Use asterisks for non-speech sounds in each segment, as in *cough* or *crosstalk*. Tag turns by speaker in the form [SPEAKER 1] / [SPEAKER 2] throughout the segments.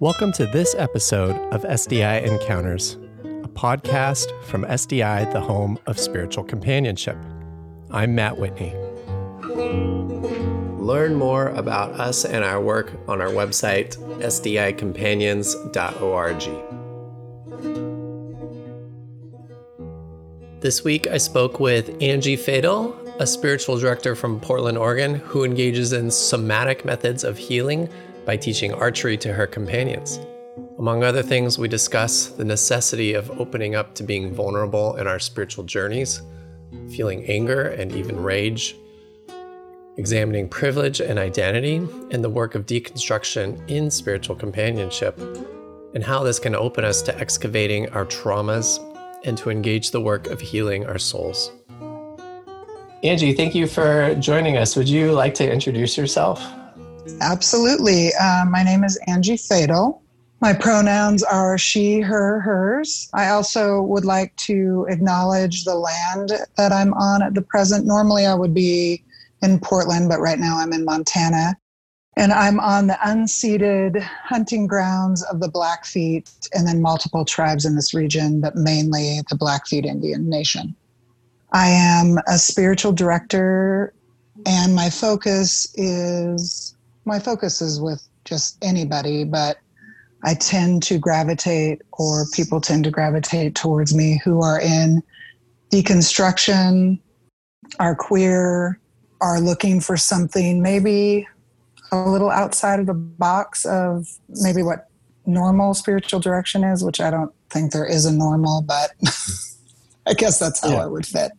[SPEAKER 1] Welcome to this episode of SDI Encounters, a podcast from SDI, the home of spiritual companionship. I'm Matt Whitney. Learn more about us and our work on our website, sdicompanions.org. This week, I spoke with Angie Fadal, a spiritual director from Portland, Oregon, who engages in somatic methods of healing by teaching archery to her companions. Among other things, we discuss the necessity of opening up to being vulnerable in our spiritual journeys, feeling anger and even rage, examining privilege and identity, and the work of deconstruction in spiritual companionship, and how this can open us to excavating our traumas and to engage the work of healing our souls. Angie, thank you for joining us. Would you like to introduce yourself?
[SPEAKER 2] Absolutely. Uh, my name is Angie Fadal. My pronouns are she, her, hers. I also would like to acknowledge the land that I'm on at the present. Normally, I would be in Portland, but right now I'm in Montana. And I'm on the unceded hunting grounds of the Blackfeet and then multiple tribes in this region, but mainly the Blackfeet Indian Nation. I am a spiritual director, and my focus is my focus is with just anybody, but I tend to gravitate, or people tend to gravitate towards me who are in deconstruction, are queer, are looking for something maybe a little outside of the box of maybe what normal spiritual direction is, which I don't think there is a normal, but *laughs* I guess that's how yeah. it would fit.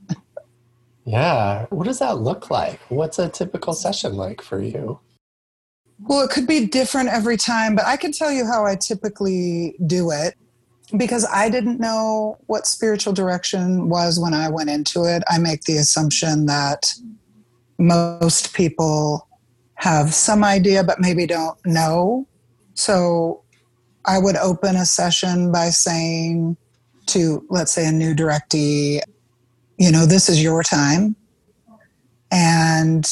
[SPEAKER 1] Yeah. What does that look like? What's a typical session like for you?
[SPEAKER 2] Well, it could be different every time, but I can tell you how I typically do it because I didn't know what spiritual direction was when I went into it. I make the assumption that most people have some idea, but maybe don't know. So I would open a session by saying to, let's say, a new directee, you know, this is your time. And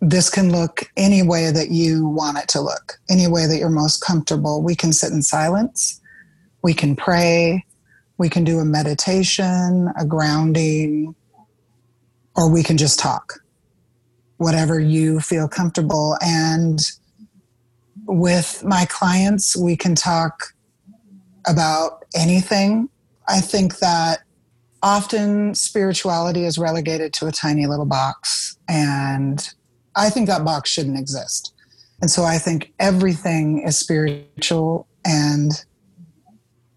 [SPEAKER 2] this can look any way that you want it to look, any way that you're most comfortable. We can sit in silence, we can pray, we can do a meditation, a grounding, or we can just talk whatever you feel comfortable. And with my clients, we can talk about anything. I think that often spirituality is relegated to a tiny little box, and I think that box shouldn't exist. And so I think everything is spiritual, and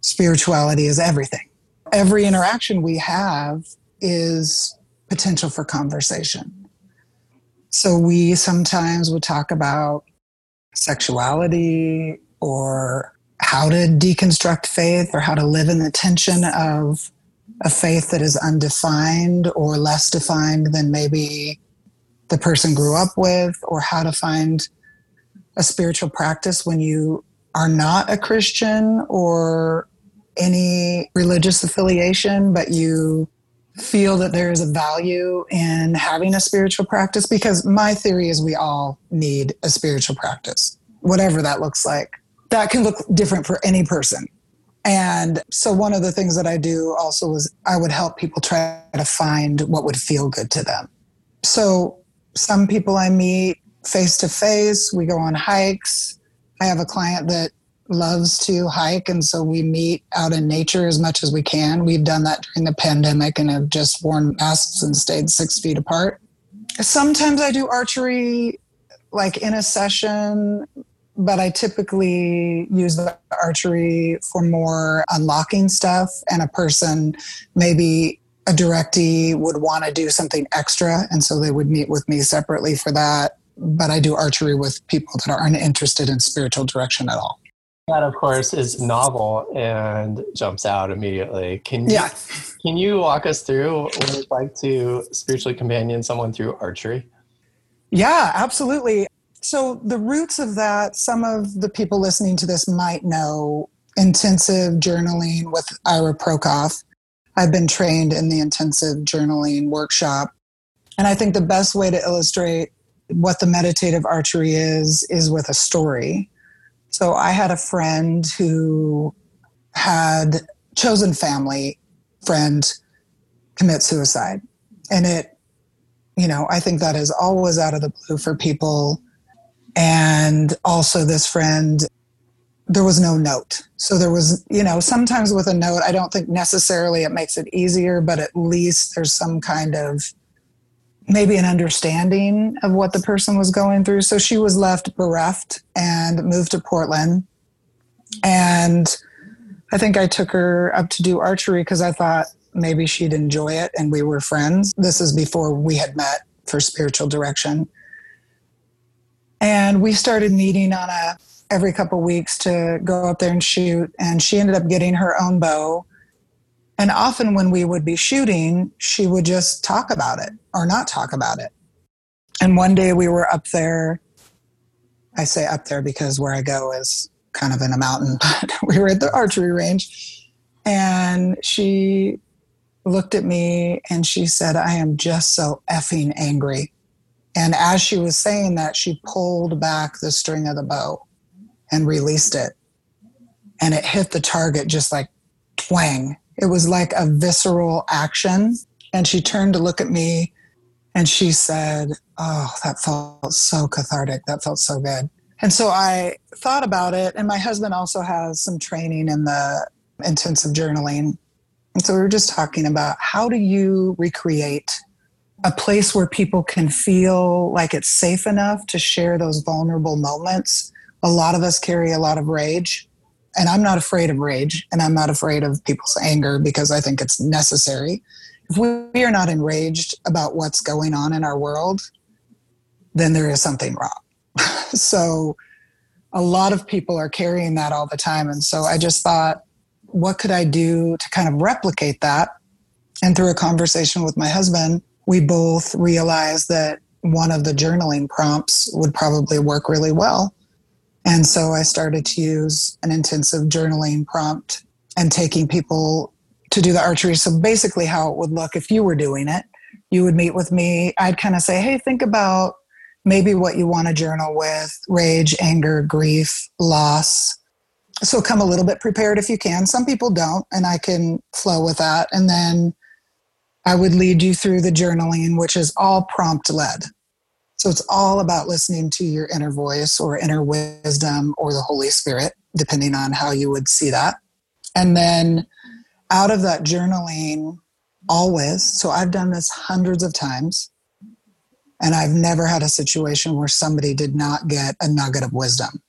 [SPEAKER 2] spirituality is everything. Every interaction we have is potential for conversation. So we sometimes would talk about sexuality or how to deconstruct faith or how to live in the tension of a faith that is undefined or less defined than maybe the person grew up with, or how to find a spiritual practice when you are not a Christian or any religious affiliation, but you feel that there is a value in having a spiritual practice because my theory is we all need a spiritual practice, whatever that looks like. That can look different for any person. And so, one of the things that I do also is I would help people try to find what would feel good to them. So, some people I meet face to face, we go on hikes. I have a client that loves to hike and so we meet out in nature as much as we can we've done that during the pandemic and have just worn masks and stayed six feet apart sometimes i do archery like in a session but i typically use the archery for more unlocking stuff and a person maybe a directee would want to do something extra and so they would meet with me separately for that. But i do archery with people that aren't interested in spiritual direction at all.
[SPEAKER 1] That of course is novel and jumps out immediately. Can you
[SPEAKER 2] yeah.
[SPEAKER 1] can you walk us through what it's like to spiritually companion someone through archery?
[SPEAKER 2] Yeah absolutely. So the roots of that some of the people listening to this might know intensive journaling with Ira Progoff i've been trained in the intensive journaling workshop and i think the best way to illustrate what the meditative archery is is with a story So I had a friend who had chosen family friend commit suicide. And it, you know, I think that is always out of the blue for people. And also, this friend, there was no note. So there was, you know, sometimes with a note, I don't think necessarily it makes it easier, but at least there's some kind of maybe an understanding of what the person was going through. So she was left bereft and moved to Portland. And I think I took her up to do archery because I thought maybe she'd enjoy it and we were friends. This is before we had met for spiritual direction. And we started meeting on a every couple weeks to go up there and shoot and she ended up getting her own bow. And often when we would be shooting, she would just talk about it or not talk about it. And one day we were up there I say up there because where I go is kind of in a mountain, *laughs* but we were at the archery range and she looked at me and she said, I am just so effing angry. And as she was saying that, she pulled back the string of the bow and released it. And it hit the target just like twang. It was like a visceral action. And she turned to look at me and she said, Oh, that felt so cathartic. That felt so good. And so I thought about it. And my husband also has some training in the intensive journaling. And so we were just talking about how do you recreate a place where people can feel like it's safe enough to share those vulnerable moments. A lot of us carry a lot of rage. And I'm not afraid of rage and I'm not afraid of people's anger because I think it's necessary. If we are not enraged about what's going on in our world, then there is something wrong. *laughs* so a lot of people are carrying that all the time. And so I just thought, what could I do to kind of replicate that? And through a conversation with my husband, we both realized that one of the journaling prompts would probably work really well. And so I started to use an intensive journaling prompt and taking people to do the archery. So basically, how it would look if you were doing it, you would meet with me. I'd kind of say, hey, think about maybe what you want to journal with rage, anger, grief, loss. So come a little bit prepared if you can. Some people don't, and I can flow with that. And then I would lead you through the journaling, which is all prompt led. So it's all about listening to your inner voice or inner wisdom or the Holy Spirit, depending on how you would see that. And then out of that journaling, always, so I've done this hundreds of times and I've never had a situation where somebody did not get a nugget of wisdom.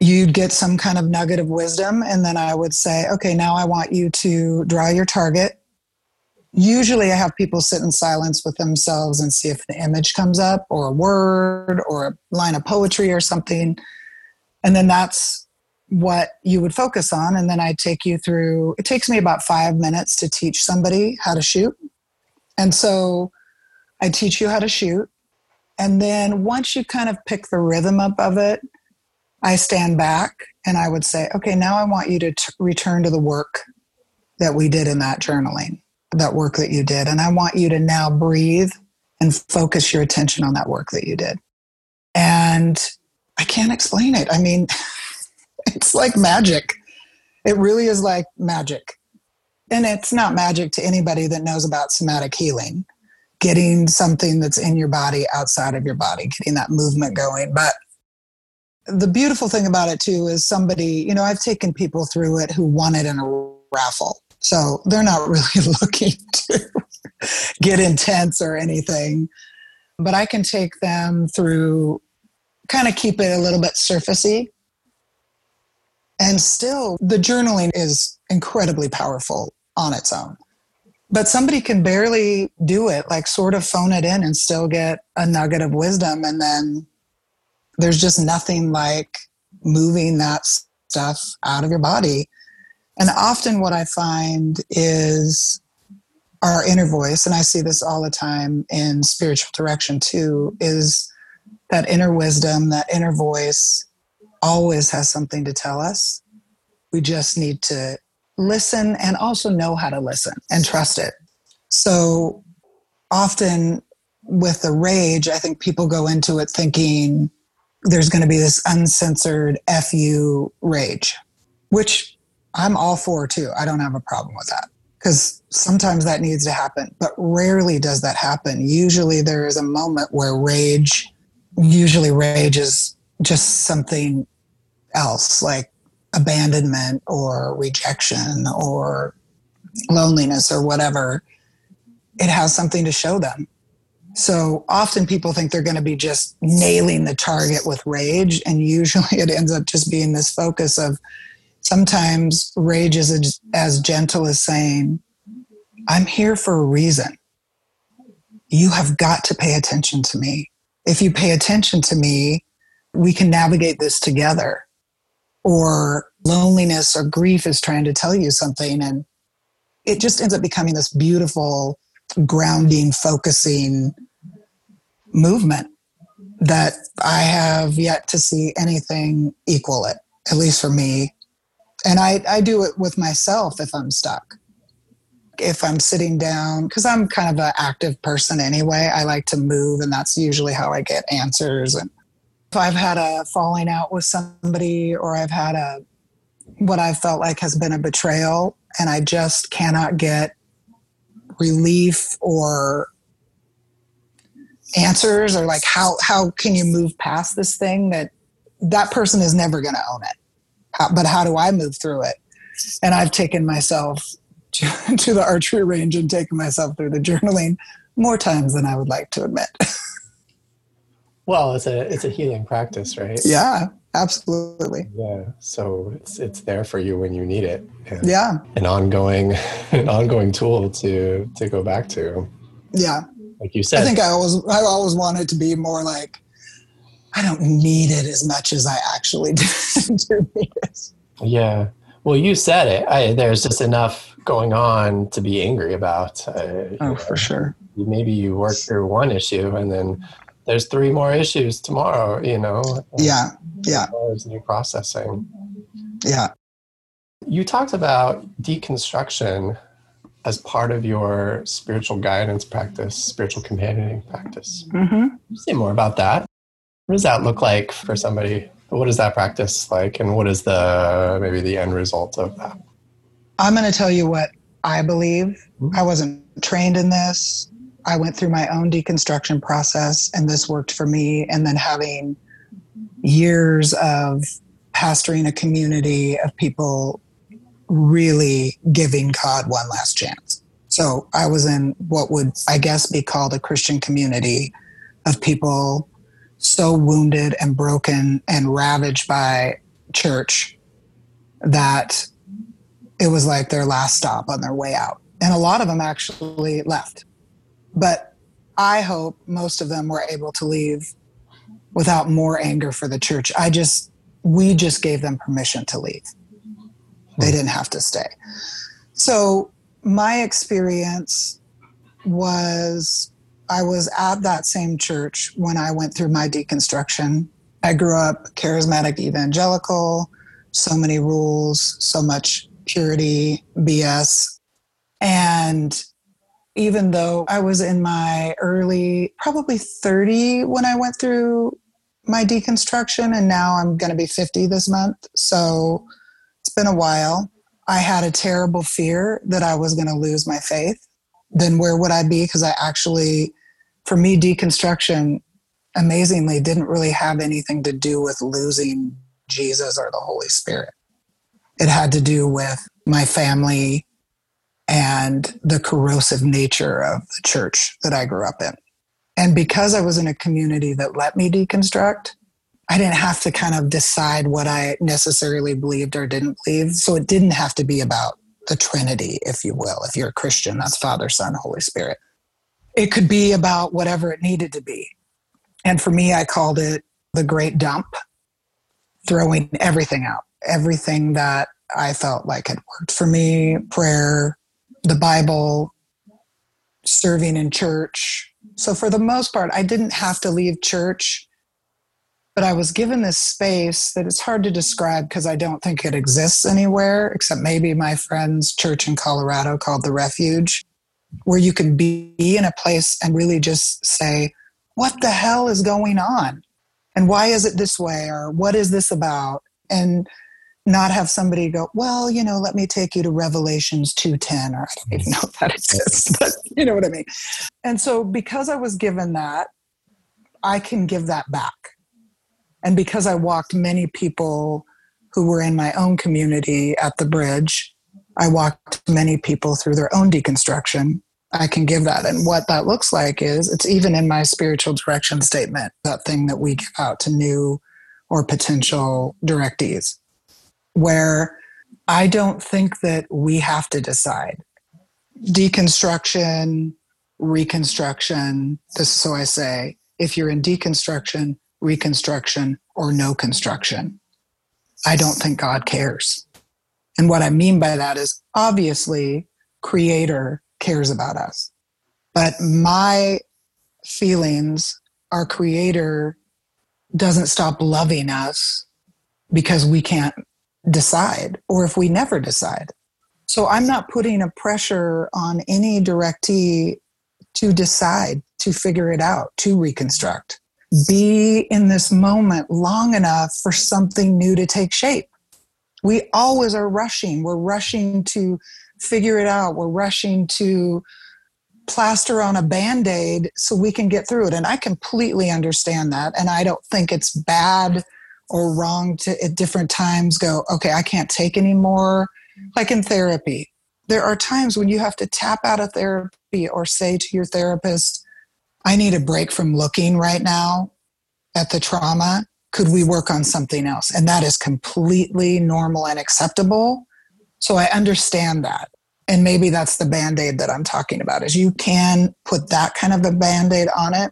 [SPEAKER 2] You'd get some kind of nugget of wisdom, and then I would say, okay, now I want you to draw your target. Usually, I have people sit in silence with themselves and see if the image comes up, or a word, or a line of poetry, or something. And then that's what you would focus on. And then I take you through, it takes me about five minutes to teach somebody how to shoot. And so I teach you how to shoot. And then once you kind of pick the rhythm up of it, I stand back and I would say, okay, now I want you to t- return to the work that we did in that journaling, that work that you did. And I want you to now breathe and focus your attention on that work that you did. And I can't explain it. I mean, *laughs* it's like magic. It really is like magic. And it's not magic to anybody that knows about somatic healing getting something that's in your body outside of your body, getting that movement going. But the beautiful thing about it too is somebody, you know, I've taken people through it who won it in a raffle. So they're not really *laughs* looking to get intense or anything. But I can take them through, kind of keep it a little bit surfacey. And still, the journaling is incredibly powerful on its own but somebody can barely do it like sort of phone it in and still get a nugget of wisdom and then there's just nothing like moving that stuff out of your body and often what i find is our inner voice and i see this all the time in spiritual direction too is that inner wisdom that inner voice always has something to tell us we just need to listen and also know how to listen and trust it. So often with the rage, I think people go into it thinking there's going to be this uncensored fu rage which i'm all for too. I don't have a problem with that because sometimes that needs to happen but rarely does that happen. Usually there is a moment where rage usually rage is just something else like abandonment or rejection or loneliness or whatever. It has something to show them. So often people think they're going to be just nailing the target with rage and usually *laughs* it ends up just being this focus of sometimes rage is as gentle as saying i'm here for a reason you have got to pay attention to me if you pay attention to me we can navigate this together. Or loneliness or grief is trying to tell you something. And it just ends up becoming this beautiful, grounding, focusing movement that I have yet to see anything equal it, at least for me. And I, I do it with myself if I'm stuck. If I'm sitting down, because I'm kind of an active person anyway, I like to move, and that's usually how I get answers and if I've had a falling out with somebody or I've had a what I felt like has been a betrayal and I just cannot get relief or answers or like how how can you move past this thing that that person is never going to own it how, but how do I move through it and I've taken myself *laughs* to, to the archery range and taken myself through the journaling more times than I would like to admit *laughs*
[SPEAKER 3] Well, it's a it's a healing practice, right?
[SPEAKER 2] Yeah, absolutely.
[SPEAKER 3] Yeah. So it's it's there for you when you need it.
[SPEAKER 2] yeah.
[SPEAKER 3] An ongoing *laughs* an ongoing tool to to go back to.
[SPEAKER 2] Yeah.
[SPEAKER 3] Like you said.
[SPEAKER 2] I think I always I always wanted to be more like I don't need it as much as I actually *laughs* do need it.
[SPEAKER 3] Yeah. Well, you said it. I, there's just enough going on to be angry about. Uh,
[SPEAKER 2] oh, know, for sure.
[SPEAKER 3] Maybe you work through one issue and then there's three more issues tomorrow, you know?
[SPEAKER 2] Yeah. Yeah.
[SPEAKER 3] There's new processing.
[SPEAKER 2] Yeah.
[SPEAKER 3] You talked about deconstruction as part of your spiritual guidance practice, spiritual companioning practice.
[SPEAKER 2] Mm-hmm.
[SPEAKER 3] Say more about that. What does that look like for somebody? What is that practice like, and what is the maybe the end result of that?
[SPEAKER 2] I'm going to tell you what I believe. Mm-hmm. I wasn't trained in this. I went through my own deconstruction process, and this worked for me. And then having years of pastoring a community of people really giving God one last chance. So I was in what would, I guess, be called a Christian community of people so wounded and broken and ravaged by church that it was like their last stop on their way out. And a lot of them actually left. But I hope most of them were able to leave without more anger for the church. I just, we just gave them permission to leave. They hmm. didn't have to stay. So my experience was I was at that same church when I went through my deconstruction. I grew up charismatic evangelical, so many rules, so much purity, BS. And even though I was in my early, probably 30 when I went through my deconstruction, and now I'm going to be 50 this month. So it's been a while. I had a terrible fear that I was going to lose my faith. Then where would I be? Because I actually, for me, deconstruction amazingly didn't really have anything to do with losing Jesus or the Holy Spirit. It had to do with my family and the corrosive nature of the church that I grew up in. And because I was in a community that let me deconstruct, I didn't have to kind of decide what I necessarily believed or didn't believe. So it didn't have to be about the Trinity, if you will. If you're a Christian, that's Father, Son, Holy Spirit. It could be about whatever it needed to be. And for me, I called it the great dump, throwing everything out, everything that I felt like had worked for me prayer, the Bible, serving in church. So, for the most part, I didn't have to leave church, but I was given this space that it's hard to describe because I don't think it exists anywhere except maybe my friend's church in Colorado called The Refuge, where you can be in a place and really just say, What the hell is going on? And why is it this way? Or what is this about? And not have somebody go, well, you know, let me take you to Revelations 2.10, or I don't even know if that exists, *laughs* but you know what I mean. And so because I was given that, I can give that back. And because I walked many people who were in my own community at the bridge, I walked many people through their own deconstruction. I can give that. And what that looks like is it's even in my spiritual direction statement, that thing that we give out to new or potential directees where I don't think that we have to decide. Deconstruction, reconstruction, this so I say, if you're in deconstruction, reconstruction, or no construction, I don't think God cares. And what I mean by that is obviously, Creator cares about us. But my feelings, our Creator doesn't stop loving us because we can't decide or if we never decide. So I'm not putting a pressure on any directee to decide, to figure it out, to reconstruct. Be in this moment long enough for something new to take shape. We always are rushing. We're rushing to figure it out. We're rushing to plaster on a band aid so we can get through it. And I completely understand that. And I don't think it's bad or wrong to at different times go, okay, I can't take anymore. Like in therapy, there are times when you have to tap out of therapy or say to your therapist, I need a break from looking right now at the trauma. Could we work on something else? And that is completely normal and acceptable. So I understand that. And maybe that's the band aid that I'm talking about is you can put that kind of a band aid on it.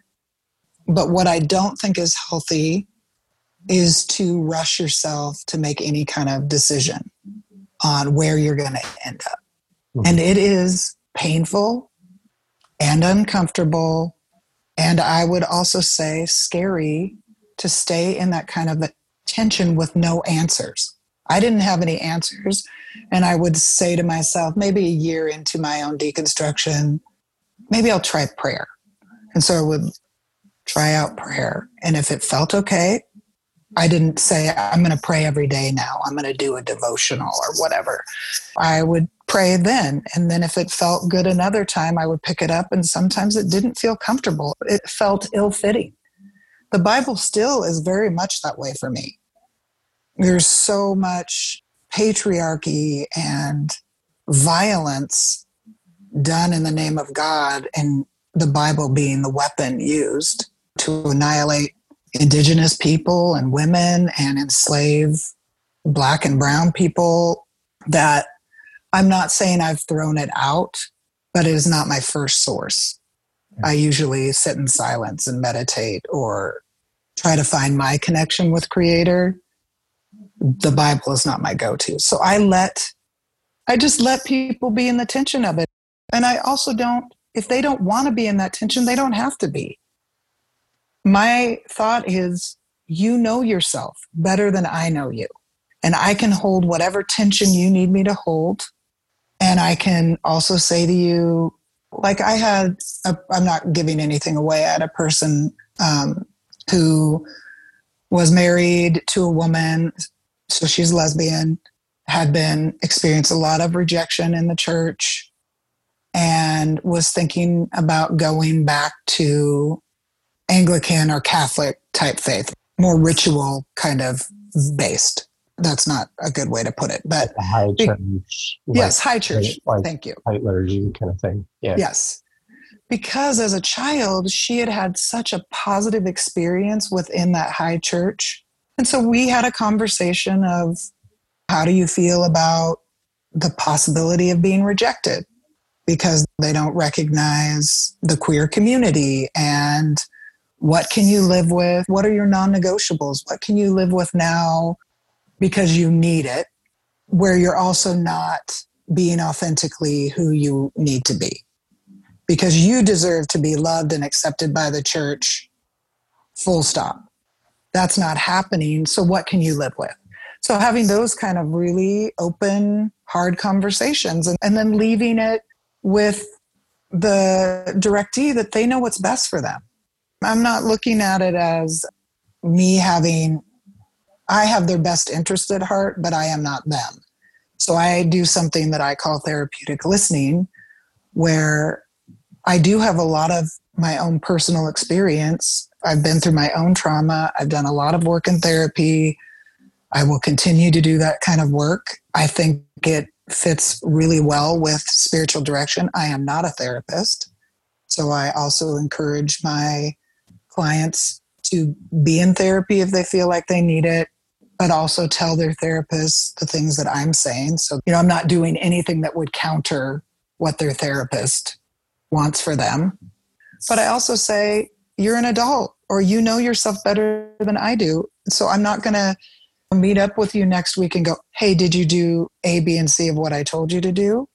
[SPEAKER 2] But what I don't think is healthy is to rush yourself to make any kind of decision on where you're going to end up. Mm-hmm. And it is painful and uncomfortable. And I would also say scary to stay in that kind of tension with no answers. I didn't have any answers. And I would say to myself, maybe a year into my own deconstruction, maybe I'll try prayer. And so I would try out prayer. And if it felt okay, I didn't say, I'm going to pray every day now. I'm going to do a devotional or whatever. I would pray then. And then if it felt good another time, I would pick it up. And sometimes it didn't feel comfortable, it felt ill fitting. The Bible still is very much that way for me. There's so much patriarchy and violence done in the name of God, and the Bible being the weapon used to annihilate indigenous people and women and enslave black and brown people that I'm not saying I've thrown it out, but it is not my first source. I usually sit in silence and meditate or try to find my connection with creator. The Bible is not my go-to. So I let I just let people be in the tension of it. And I also don't if they don't want to be in that tension, they don't have to be my thought is you know yourself better than I know you. And I can hold whatever tension you need me to hold. And I can also say to you, like I had, i am not giving anything away. I had a person um, who was married to a woman, so she's lesbian, had been experienced a lot of rejection in the church, and was thinking about going back to Anglican or Catholic type faith, more ritual kind of based. That's not a good way to put it, but
[SPEAKER 1] high church.
[SPEAKER 2] yes, high church. Like Thank you.
[SPEAKER 1] High liturgy kind of thing. Yeah.
[SPEAKER 2] Yes. Because as a child, she had had such a positive experience within that high church. And so we had a conversation of how do you feel about the possibility of being rejected because they don't recognize the queer community and what can you live with? What are your non negotiables? What can you live with now because you need it, where you're also not being authentically who you need to be? Because you deserve to be loved and accepted by the church, full stop. That's not happening. So, what can you live with? So, having those kind of really open, hard conversations and, and then leaving it with the directee that they know what's best for them I'm not looking at it as me having, I have their best interest at heart, but I am not them. So I do something that I call therapeutic listening, where I do have a lot of my own personal experience. I've been through my own trauma. I've done a lot of work in therapy. I will continue to do that kind of work. I think it fits really well with spiritual direction. I am not a therapist. So I also encourage my clients to be in therapy if they feel like they need it, but also tell their therapist the things that I'm saying. So, you know, I'm not doing anything that would counter what their therapist wants for them. But I also say, you're an adult or you know yourself better than I do. So I'm not going to meet up with you next week and go, hey, did you do A, B, and C of what I told you to do?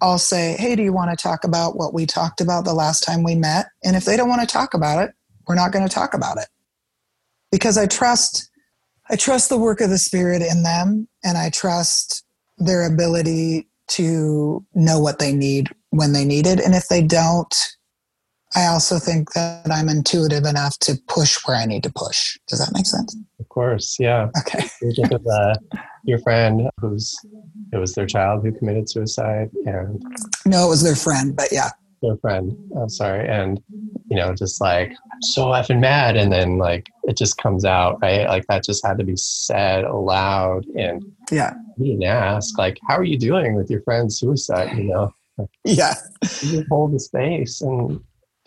[SPEAKER 2] I'll say, hey, do you want to talk about what we talked about the last time we met? And if they don't want to talk about it, we're not going to talk about it. Because I trust I trust the work of the spirit in them and I trust their ability to know what they need when they need it. And if they don't, I also think that I'm intuitive enough to push where I need to push. Does that make sense?
[SPEAKER 1] Of course, yeah.
[SPEAKER 2] Okay.
[SPEAKER 1] You think of uh, your friend who's it was their child who committed suicide, and
[SPEAKER 2] No, it was their friend, but yeah.
[SPEAKER 1] their friend. I'm sorry, and you know, just like so effing mad, and then like it just comes out, right? Like that just had to be said aloud, and
[SPEAKER 2] Yeah.
[SPEAKER 1] you didn't ask, like, how are you doing with your friend's suicide? You know,
[SPEAKER 2] Yeah.
[SPEAKER 1] you hold the space and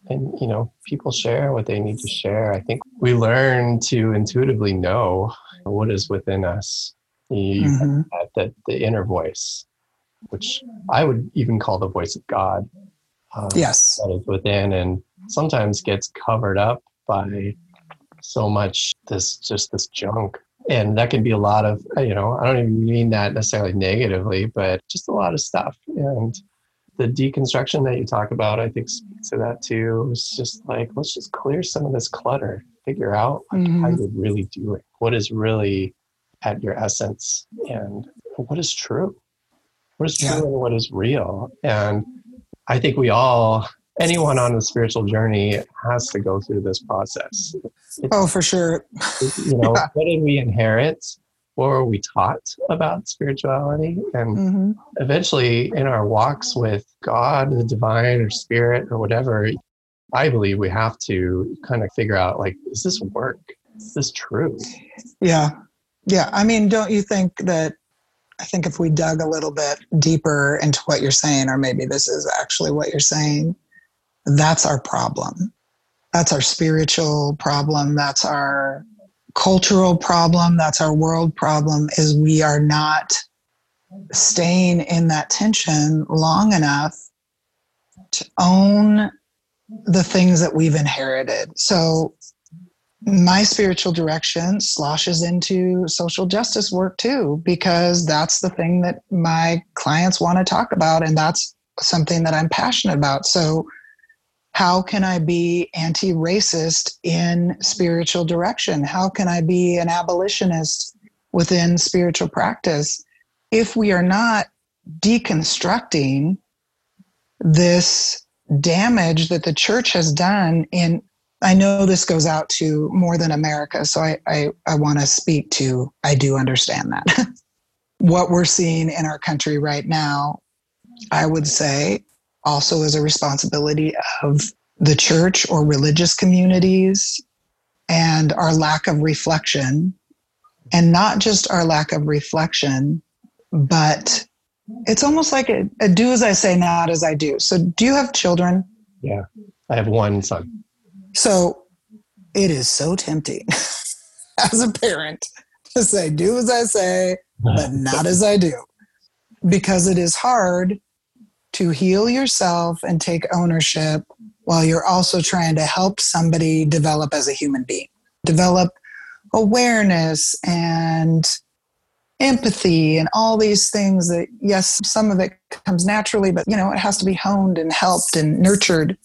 [SPEAKER 1] and you know people share what they need to share i think we learn to intuitively know what is within us you
[SPEAKER 2] Mhm.
[SPEAKER 1] have that the inner voice which i would even call the voice of god um,
[SPEAKER 2] Yes.
[SPEAKER 1] that is within and sometimes gets covered up by so much this just this junk. And that can be a lot of you know i don't even mean that necessarily negatively but just a lot of stuff. And the deconstruction that you talk about i think speaks to that too. It's just like let's just clear some of this clutter. Figure out like, how
[SPEAKER 2] Mhm.
[SPEAKER 1] you're really doing. What is really at your essence? And what is true? What is true
[SPEAKER 2] Yeah.
[SPEAKER 1] and what is real? And i think we all anyone on a spiritual journey has to go through this process
[SPEAKER 2] Oh, for sure.
[SPEAKER 1] you know
[SPEAKER 2] Yeah.
[SPEAKER 1] what did we inherit what were we taught about spirituality and
[SPEAKER 2] hmm
[SPEAKER 1] eventually in our walks with god the divine or spirit or whatever i believe we have to kind of figure out like is this work is this true
[SPEAKER 2] Yeah. Yeah. I mean, don't you think that? I think if we dug a little bit deeper into what you're saying, or maybe this is actually what you're saying, that's our problem. That's our spiritual problem. That's our cultural problem. That's our world problem is we are not staying in that tension long enough to own the things that we've inherited. So my spiritual direction sloshes into social justice work too, because that's the thing that my clients want to talk about. And that's something that I'm passionate about. So, how can I be anti racist in spiritual direction? How can I be an abolitionist within spiritual practice if we are not deconstructing this damage that the church has done in I know this goes out to more than America, so I, I, I want to speak to, I do understand that. *laughs* what we're seeing in our country right now, I would say, also is a responsibility of the church or religious communities and our lack of reflection. And not just our lack of reflection, but it's almost like a, a do as I say, not as I do. So, do you have children?
[SPEAKER 1] yeah i have one son
[SPEAKER 2] So it is so tempting *laughs* as a parent to say, do as I say, but not as I do. Because it is hard to heal yourself and take ownership while you're also trying to help somebody develop as a human being, develop awareness and empathy and all these things that, yes, some of it comes naturally, but you know, it has to be honed and helped and nurtured.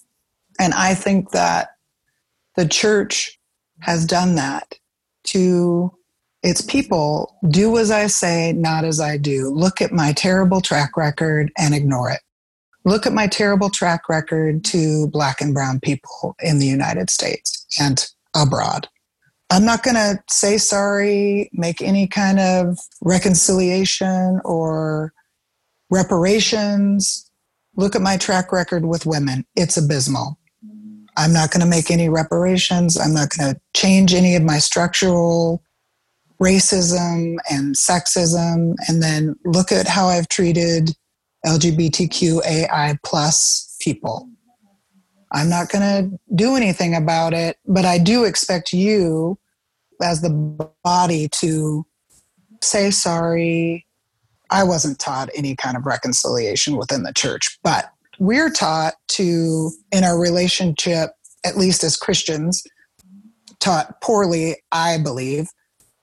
[SPEAKER 2] And I think that the church has done that to its people do as I say, not as I do. Look at my terrible track record and ignore it. Look at my terrible track record to black and brown people in the United States and abroad. I'm not going to say sorry, make any kind of reconciliation or reparations. Look at my track record with women. It's abysmal. I'm not going to make any reparations. I'm not going to change any of my structural racism and sexism. And then look at how I've treated LGBTQAI plus people. I'm not going to do anything about it, but I do expect you as the body to say sorry. I wasn't taught any kind of reconciliation within the church, but we're taught to, in our relationship, at least as Christians, taught poorly, I believe,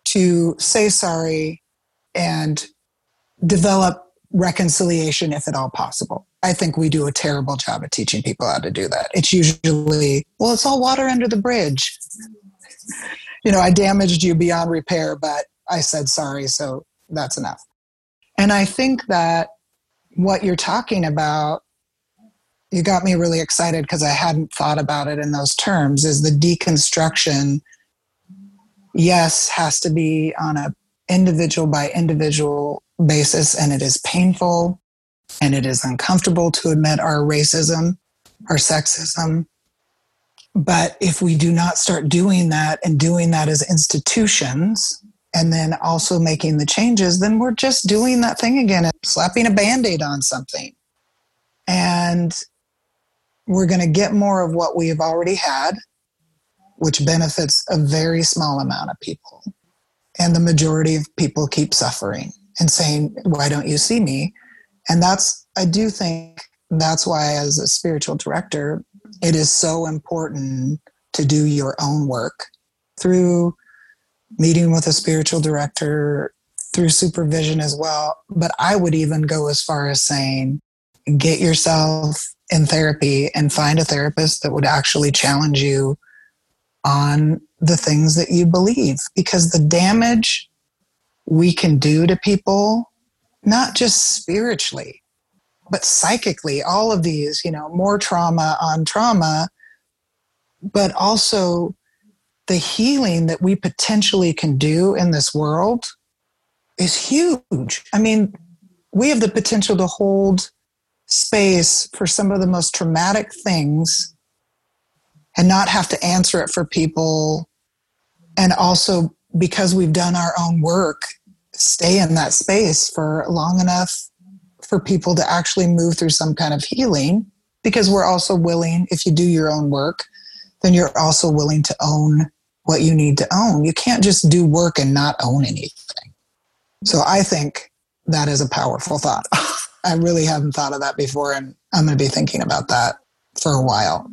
[SPEAKER 2] to say sorry and develop reconciliation if at all possible. I think we do a terrible job at teaching people how to do that. It's usually, well, it's all water under the bridge. you know, I damaged you beyond repair, but I said sorry, so that's enough. And I think that what you're talking about, you got me really excited because I hadn't thought about it in those terms, is the deconstruction, yes, has to be on a individual by individual basis, and it is painful and it is uncomfortable to admit our racism, our sexism. But if we do not start doing that and doing that as institutions, and then also making the changes, then we're just doing that thing again, and slapping a band aid on something. And we're going to get more of what we have already had, which benefits a very small amount of people. And the majority of people keep suffering and saying, Why don't you see me? And that's, I do think that's why, as a spiritual director, it is so important to do your own work through meeting with a spiritual director, through supervision as well. But I would even go as far as saying, get yourself in therapy and find a therapist that would actually challenge you on the things that you believe because the damage we can do to people, not just spiritually, but psychically, all of these, you know, more trauma on trauma, but also the healing that we potentially can do in this world is huge. I mean, we have the potential to hold space for some of the most traumatic things and not have to answer it for people and also because we've done our own work, stay in that space for long enough for people to actually move through some kind of healing. Because we're also willing, if you do your own work, then you're also willing to own what you need to own. You can't just do work and not own anything. So I think that is a powerful thought. *laughs* I really haven't thought of that before, and I'm going to be thinking about that for a while.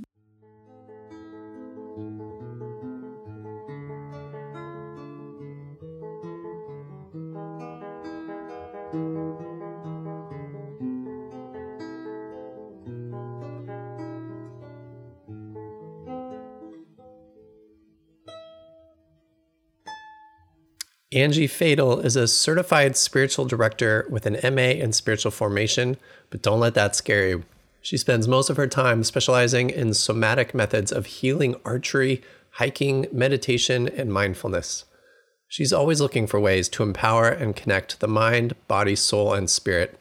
[SPEAKER 1] Angie Fadal is a certified spiritual director with an MA in spiritual formation, but don't let that scare you. She spends most of her time specializing in somatic methods of healing archery, hiking, meditation, and mindfulness. She's always looking for ways to empower and connect the mind, body, soul, and spirit.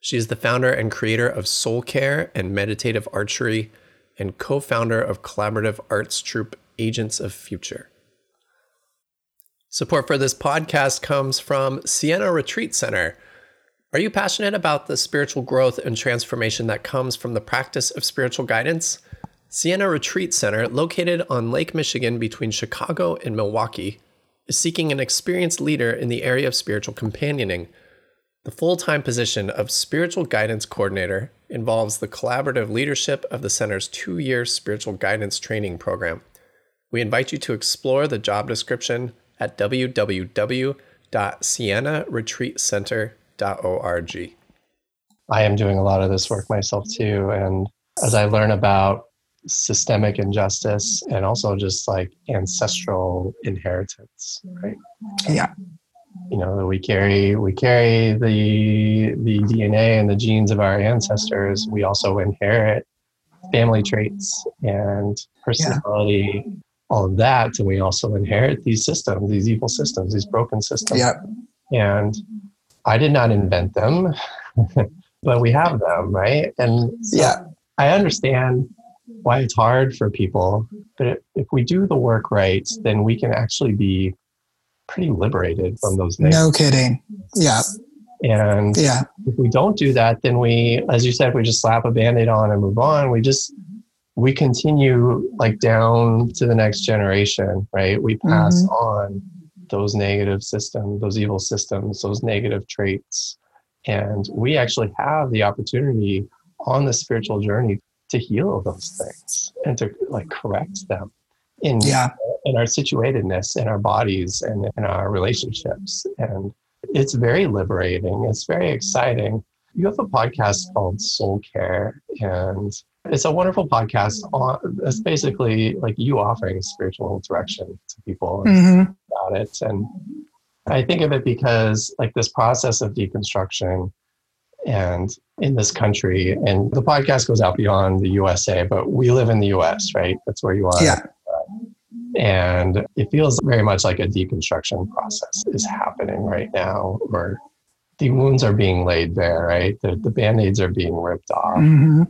[SPEAKER 1] She is the founder and creator of Soul Care and Meditative Archery, and co founder of collaborative arts troupe Agents of Future. Support for this podcast comes from Siena Retreat Center. Are you passionate about the spiritual growth and transformation that comes from the practice of spiritual guidance? Siena Retreat Center, located on Lake Michigan between Chicago and Milwaukee, is seeking an experienced leader in the area of spiritual companioning. The full time position of Spiritual Guidance Coordinator involves the collaborative leadership of the center's two year spiritual guidance training program. We invite you to explore the job description at www.sienaretreatcenter.org.
[SPEAKER 4] I am doing a lot of this work myself too. And as I learn about systemic injustice and also just like ancestral inheritance, right?
[SPEAKER 2] Yeah.
[SPEAKER 4] You know, we carry we carry the the DNA and the genes of our ancestors. We also inherit family traits and personality
[SPEAKER 1] all of that, and we also inherit these systems, these evil systems, these broken systems.
[SPEAKER 2] Yep.
[SPEAKER 1] And I did not invent them, *laughs* but we have them, right? And so
[SPEAKER 2] Yeah.
[SPEAKER 1] I understand why it's hard for people, but if we do the work right, then we can actually be pretty liberated from those things.
[SPEAKER 2] No kidding. Yeah.
[SPEAKER 1] And
[SPEAKER 2] Yeah.
[SPEAKER 1] if we don't do that, then we, as you said, we just slap a band-aid on and move on. We just we continue like down to the next generation, right? We pass
[SPEAKER 2] Mhm.
[SPEAKER 1] on those negative systems, those evil systems, those negative traits. And we actually have the opportunity on the spiritual journey to heal those things and to like correct them in
[SPEAKER 2] Yeah.
[SPEAKER 1] in our situatedness in our bodies and in our relationships and it's very liberating it's very exciting you have a podcast called soul care and it's a wonderful podcast it's basically like you offering spiritual direction to people
[SPEAKER 2] hmm
[SPEAKER 1] about it. And i think of it because like this process of deconstruction and in this country and the podcast goes out beyond the usa but we live in the us right? That's where you are.
[SPEAKER 2] Yeah.
[SPEAKER 1] and it feels very much like a deconstruction process is happening right now where the wounds are being laid bare right? The, the band-aids are being ripped off.
[SPEAKER 2] Hmm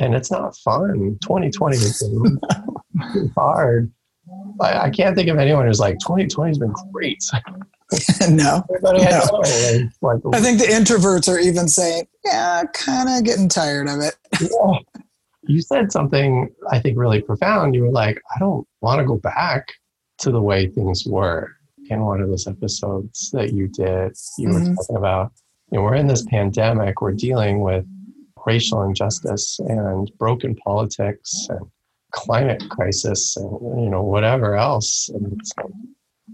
[SPEAKER 1] and it's not fun 2020 has been *laughs* hard I, I can't think of anyone who's like 2020 has been great *laughs*
[SPEAKER 2] no.
[SPEAKER 1] Everybody I
[SPEAKER 2] No.
[SPEAKER 1] know, like, like
[SPEAKER 2] I think the introverts are even saying, yeah, kind of getting tired of it.
[SPEAKER 1] Yeah. You said something I think really profound. You were like, I don't want to go back to the way things were in one of those episodes that you did. You were
[SPEAKER 2] Mhm.
[SPEAKER 1] talking about, you know, we're in this pandemic, we're dealing with racial injustice and broken politics and climate crisis and, you know, whatever else. And it's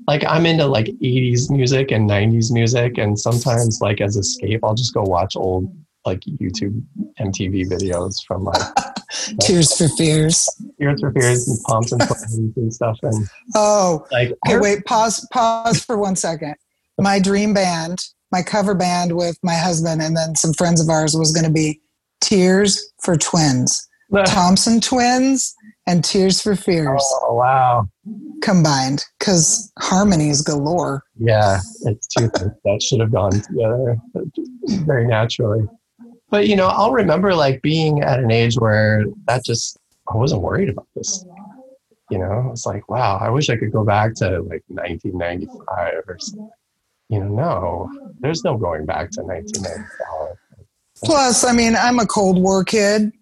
[SPEAKER 1] like, I'm into like 80s music and 90s music. And sometimes, like, as escape, I'll just go watch old like YouTube MTV videos from like *laughs*
[SPEAKER 2] Tears for Fears.
[SPEAKER 1] Tears for Fears and Thompson Twins and stuff. And
[SPEAKER 2] Oh,
[SPEAKER 1] like,
[SPEAKER 2] okay, wait, pause, pause for one second. My dream band, my cover band with my husband and then some friends of ours was going to be Tears for Twins, *laughs* Thompson Twins and Tears for Fears
[SPEAKER 1] oh, wow.
[SPEAKER 2] combined because harmonies galore.
[SPEAKER 1] Yeah, it's two things that should have gone together very naturally. But you know, I'll remember like being at an age where that just I wasn't worried about this. You know, it's like, wow, I wish I could go back to like 1995 or something. You know, no, there's no going back to 1995.
[SPEAKER 2] Plus, I mean, I'm a Cold War kid.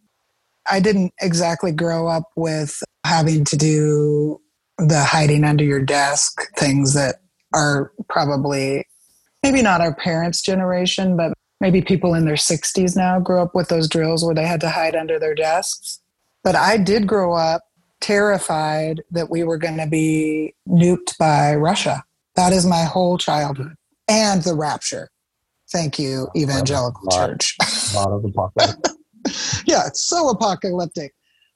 [SPEAKER 2] I didn't exactly grow up with having to do the hiding under your desk things that are probably maybe not our parents' generation, but maybe people in their 60s now grew up with those drills where they had to hide under their desks. But I did grow up terrified that we were going to be nuked by Russia. That is my whole childhood and the rapture. Thank you, Evangelical
[SPEAKER 1] Wow.
[SPEAKER 2] Church.
[SPEAKER 1] Lot of apocalypse. *laughs*
[SPEAKER 2] yeah, it's so apocalyptic.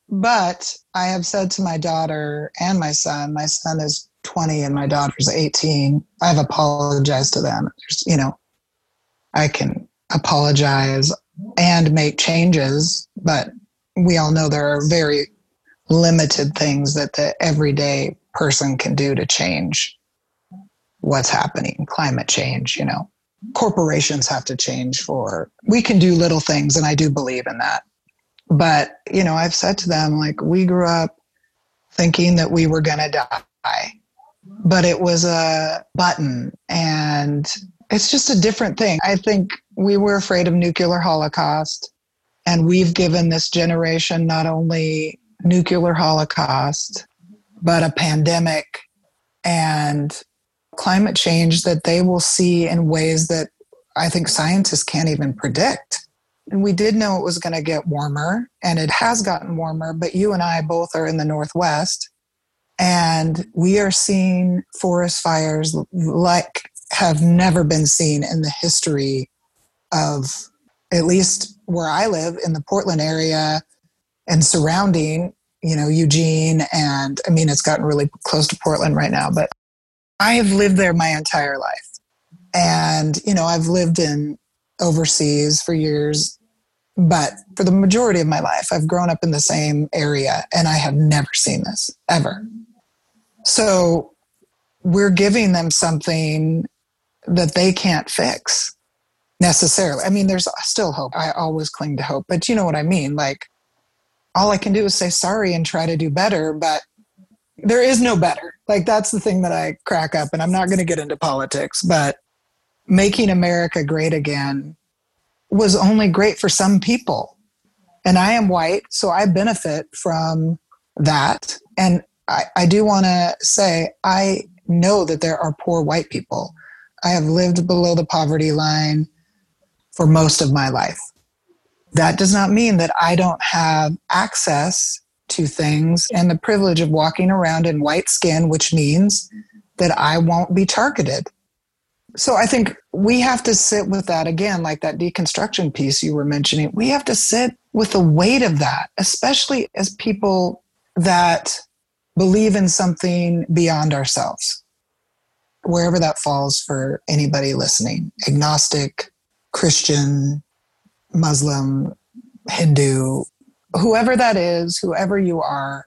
[SPEAKER 2] But I have said to my daughter and my son, my son is 20 and my daughter's 18. I've apologized to them. There's, you know, I can apologize and make changes, but we all know there are very limited things that the everyday person can do to change what's happening, climate change, you know. Corporations have to change for we can do little things and I do believe in that. But, you know, I've said to them like we grew up thinking that we were going to die. But it was a button and it's just a different thing. I think we were afraid of nuclear holocaust and we've given this generation not only nuclear holocaust but a pandemic and climate change that they will see in ways that I think scientists can't even predict. And we did know it was going to get warmer, and it has gotten warmer, but you and I both are in the Northwest, and we are seeing forest fires like have never been seen in the history of at least where I live in the Portland area and surrounding, you know, Eugene. And I mean, it's gotten really close to Portland right now, but I have lived there my entire life. And, you know, I've lived in overseas for years, but for the majority of my life, I've grown up in the same area and I have never seen this ever. So we're giving them something that they can't fix necessarily. I mean, there's still hope. I always cling to hope, but you know what I mean? Like, all I can do is say sorry and try to do better, but there is no better. Like, that's the thing that I crack up, and I'm not going to get into politics, but making America great again was only great for some people. And I am white, so I benefit from that. And I, I do want to say, I know that there are poor white people. I have lived below the poverty line for most of my life. That does not mean that I don't have access to things and the privilege of walking around in white skin, which means that I won't be targeted. So I think we have to sit with that again, like that deconstruction piece you were mentioning. We have to sit with the weight of that, especially as people that believe in something beyond ourselves, wherever that falls for anybody listening agnostic, Christian, Muslim, Hindu, whoever that is, whoever you are,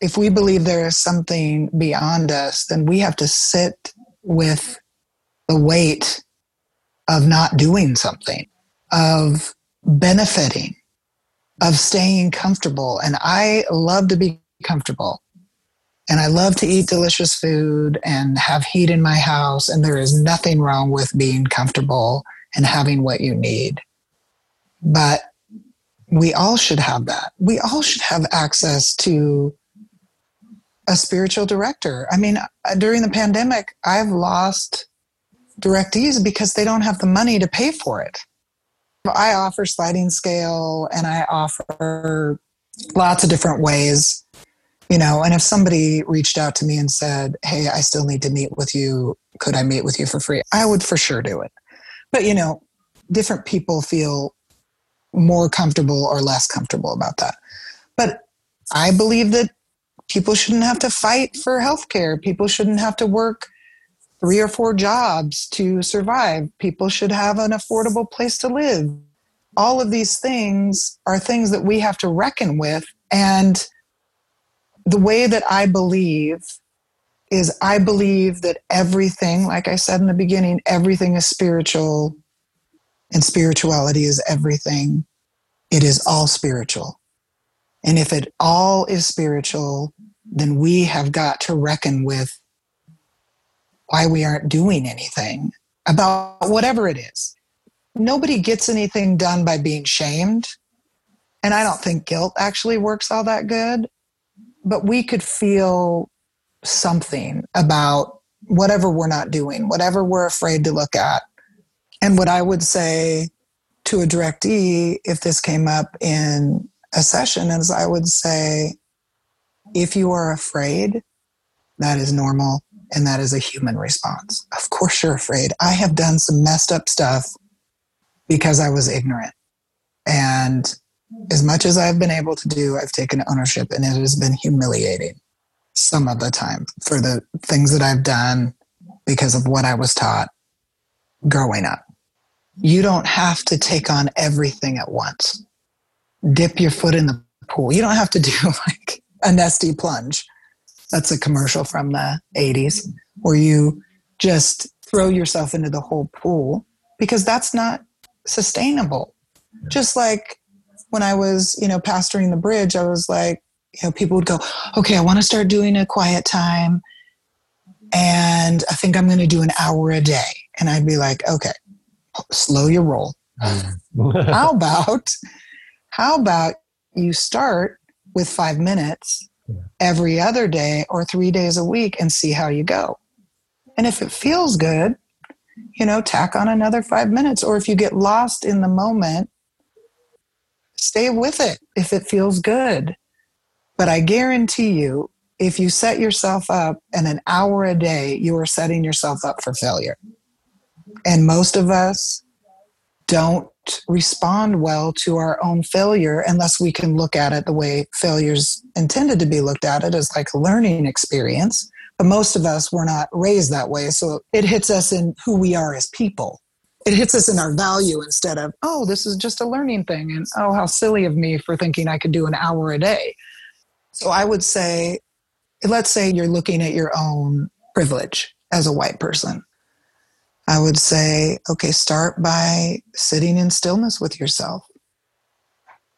[SPEAKER 2] if we believe there is something beyond us, then we have to sit with the weight of not doing something, of benefiting, of staying comfortable. And I love to be comfortable. And I love to eat delicious food and have heat in my house. And there is nothing wrong with being comfortable and having what you need. But we all should have that. We all should have access to a spiritual director. I mean, uh, during the pandemic, I've lost directees because they don't have the money to pay for it. I offer sliding scale and I offer lots of different ways, you know. And if somebody reached out to me and said, Hey, I still need to meet with you, could I meet with you for free? I would for sure do it. But, you know, different people feel more comfortable or less comfortable about that. But I believe that people shouldn't have to fight for healthcare. People shouldn't have to work three or four jobs to survive. People should have an affordable place to live. All of these things are things that we have to reckon with. And the way that I believe is I believe that everything, like I said in the beginning, everything is spiritual and spirituality is everything. It is all spiritual. And if it all is spiritual, then we have got to reckon with why we aren't doing anything about whatever it is. Nobody gets anything done by being shamed. And I don't think guilt actually works all that good. But we could feel something about whatever we're not doing, whatever we're afraid to look at. And what I would say to a directee, if this came up in a session, is I would say, if you are afraid, that is normal and that is a human response. Of course, you're afraid. I have done some messed up stuff because I was ignorant. And as much as I've been able to do, I've taken ownership and it has been humiliating some of the time for the things that I've done because of what I was taught growing up. You don't have to take on everything at once. Dip your foot in the pool. You don't have to do *laughs* like a Nestea plunge. That's a commercial from the 80s where you just throw yourself into the whole pool because that's not sustainable. Just like when I was, you know, pastoring the bridge, I was like, you know, people would go, okay, I want to start doing a quiet time. And I think I'm going to do an hour a day. And I'd be like, okay, slow your roll. *laughs* how about, how about you start with five minutes every other day or three days a week and see how you go. And if it feels good, you know, tack on another five minutes. Or if you get lost in the moment, stay with it if it feels good. But I guarantee you, if you set yourself up and an hour a day, you are setting yourself up for failure. And most of us don't respond well to our own failure unless we can look at it the way failure's intended to be looked at it as like a learning experience. But most of us were not raised that way. So it hits us in who we are as people. It hits us in our value instead of, oh, this is just a learning thing. And oh, how silly of me for thinking I could do an hour a day. So I would say, let's say you're looking at your own privilege as a white person. I would say, okay, start by sitting in stillness with yourself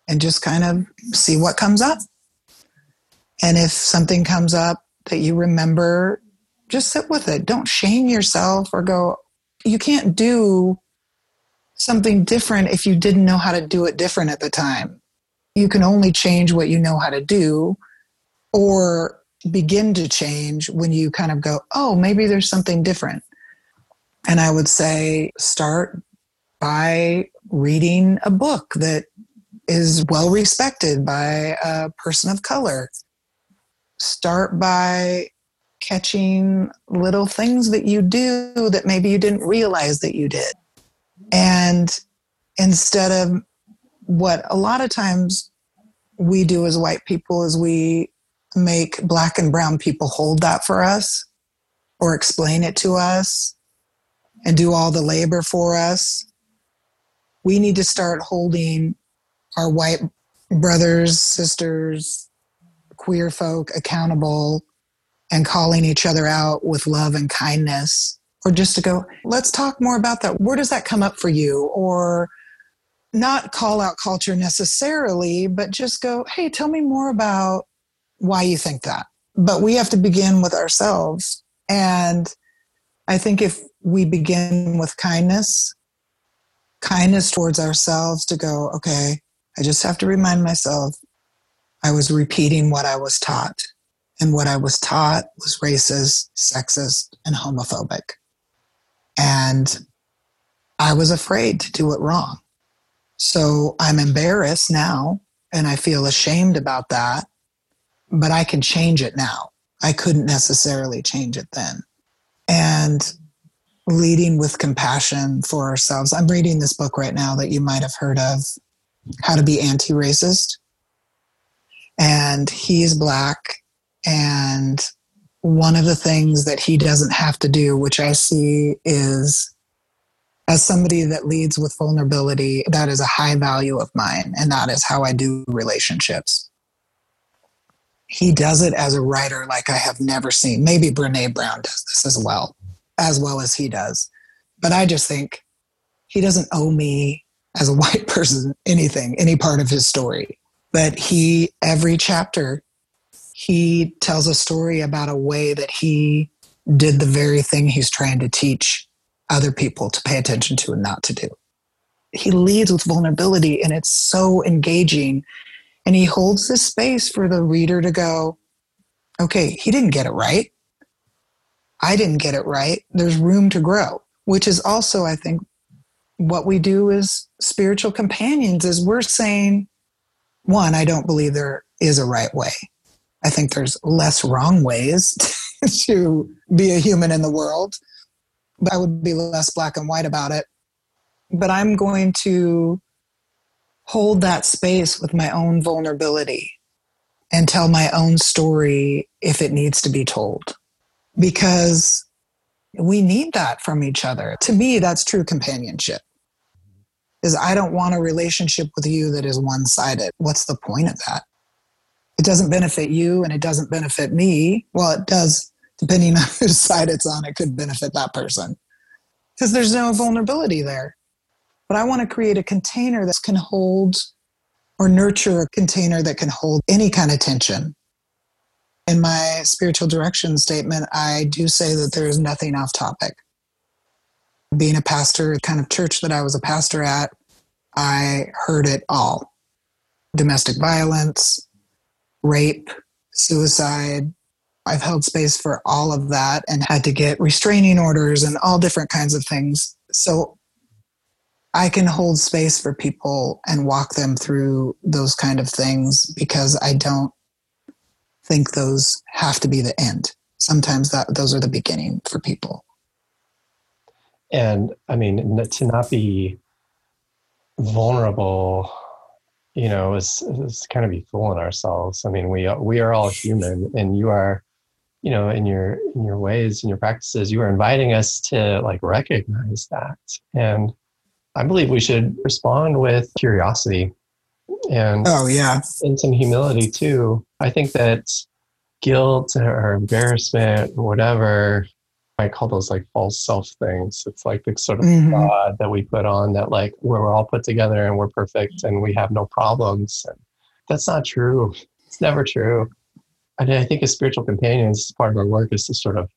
[SPEAKER 2] and just kind of see what comes up. And if something comes up that you remember, just sit with it. Don't shame yourself or go, you can't do something different if you didn't know how to do it different at the time. You can only change what you know how to do or begin to change when you kind of go, oh, maybe there's something different. And I would say start by reading a book that is well respected by a person of color. Start by catching little things that you do that maybe you didn't realize that you did. And instead of what a lot of times we do as white people is we make black and brown people hold that for us or explain it to us and do all the labor for us. We need to start holding our white brothers, sisters, queer folk accountable and calling each other out with love and kindness. Or just to go, let's talk more about that. Where does that come up for you? Or not call out culture necessarily, but just go, hey, tell me more about why you think that. But we have to begin with ourselves. And I think if we begin with kindness, kindness towards ourselves to go, okay, I just have to remind myself I was repeating what I was taught. And what I was taught was racist, sexist, and homophobic. And I was afraid to do it wrong. So I'm embarrassed now and I feel ashamed about that, but I can change it now. I couldn't necessarily change it then. And leading with compassion for ourselves. I'm reading this book right now that you might have heard of, How to Be Anti Racist. And he's black. And one of the things that he doesn't have to do, which I see is as somebody that leads with vulnerability, that is a high value of mine. And that is how I do relationships. He does it as a writer like I have never seen. Maybe Brene Brown does this as well as well as he does. But I just think he doesn't owe me as a *laughs* white person anything, any part of his story. But he, every chapter, he tells a story about a way that he did the very thing he's trying to teach other people to pay attention to and not to do. He leads with vulnerability and it's so engaging. And he holds this space for the reader to go, okay, he didn't get it right. I didn't get it right. There's room to grow, which is also, I think, what we do as spiritual companions is we're saying, one, I don't believe there is a right way. I think there's less wrong ways *laughs* to be a human in the world, but I would be less black and white about it. But I'm going to hold that space with my own vulnerability and tell my own story if it needs to be told because we need that from each other. To me, that's true companionship. Is I don't want a relationship with you that is one sided. What's the point of that? It doesn't benefit you and it doesn't benefit me. Well, it does, depending on *laughs* whose side it's on, it could benefit that person because there's no vulnerability there. But I want to create a container that can hold or nurture a container that can hold any kind of tension in my spiritual direction statement, I do say that there is nothing off topic. Being a pastor, kind of church that I was a pastor at, I heard it all domestic violence, rape, suicide. I've held space for all of that and had to get restraining orders and all different kinds of things. So I can hold space for people and walk them through those kind of things because I don't think those have to be the end. Sometimes that those are the beginning for people.
[SPEAKER 1] And I mean, to not be vulnerable, you know, is, is kind of be fooling ourselves. I mean, we we are all human, and you are, you know, in your in your ways, in your practices, you are inviting us to like recognize that. And I believe we should respond with curiosity and
[SPEAKER 2] oh yeah
[SPEAKER 1] and some humility too i think that guilt or embarrassment or whatever. I call those like false self things. It's like the sort of
[SPEAKER 2] Mhm.
[SPEAKER 1] God that we put on that like we're all put together and we're perfect and we have no problems. And that's not true. It's never true. And I think as spiritual companions, part of our work is to sort of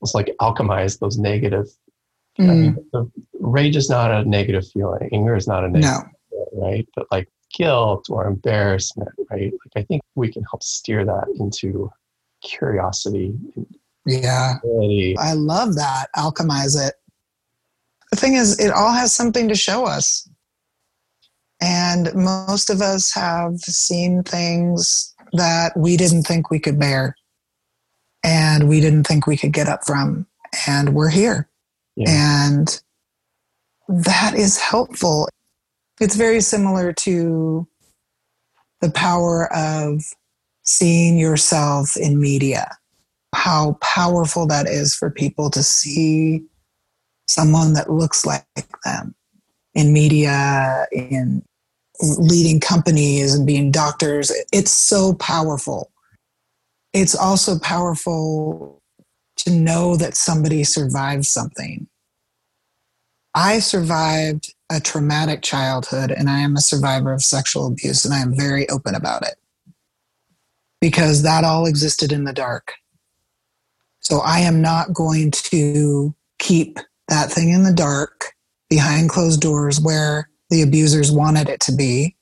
[SPEAKER 1] almost like alchemize those negative.
[SPEAKER 2] Mm,
[SPEAKER 1] rage is not a negative feeling. Anger is not a negative
[SPEAKER 2] no.
[SPEAKER 1] feeling, right? But like guilt or embarrassment, right? Like I think we can help steer that into curiosity
[SPEAKER 2] Yeah. I love that. Alchemize it. The thing is, it all has something to show us. And most of us have seen things that we didn't think we could bear and we didn't think we could get up from. And we're here.
[SPEAKER 1] Yeah.
[SPEAKER 2] And that is helpful. It's very similar to the power of seeing yourself in media how powerful that is for people to see someone that looks like them in media, in leading companies and being doctors. It's so powerful. It's also powerful to know that somebody survived something. I survived a traumatic childhood and I am a survivor of sexual abuse, and I am very open about it because that all existed in the dark. So I am not going to keep that thing in the dark behind closed doors where the abusers wanted it to be.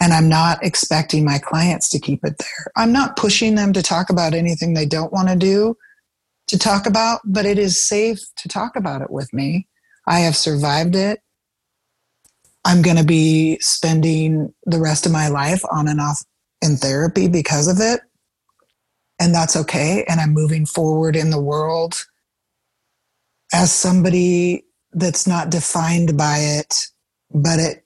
[SPEAKER 2] And I'm not expecting my clients to keep it there. I'm not pushing them to talk about anything they don't want to do to talk about, but it is safe to talk about it with me. I have survived it. I'm going to be spending the rest of my life on and off in therapy because of it and that's okay. And I'm moving forward in the world as somebody that's not defined by it, but it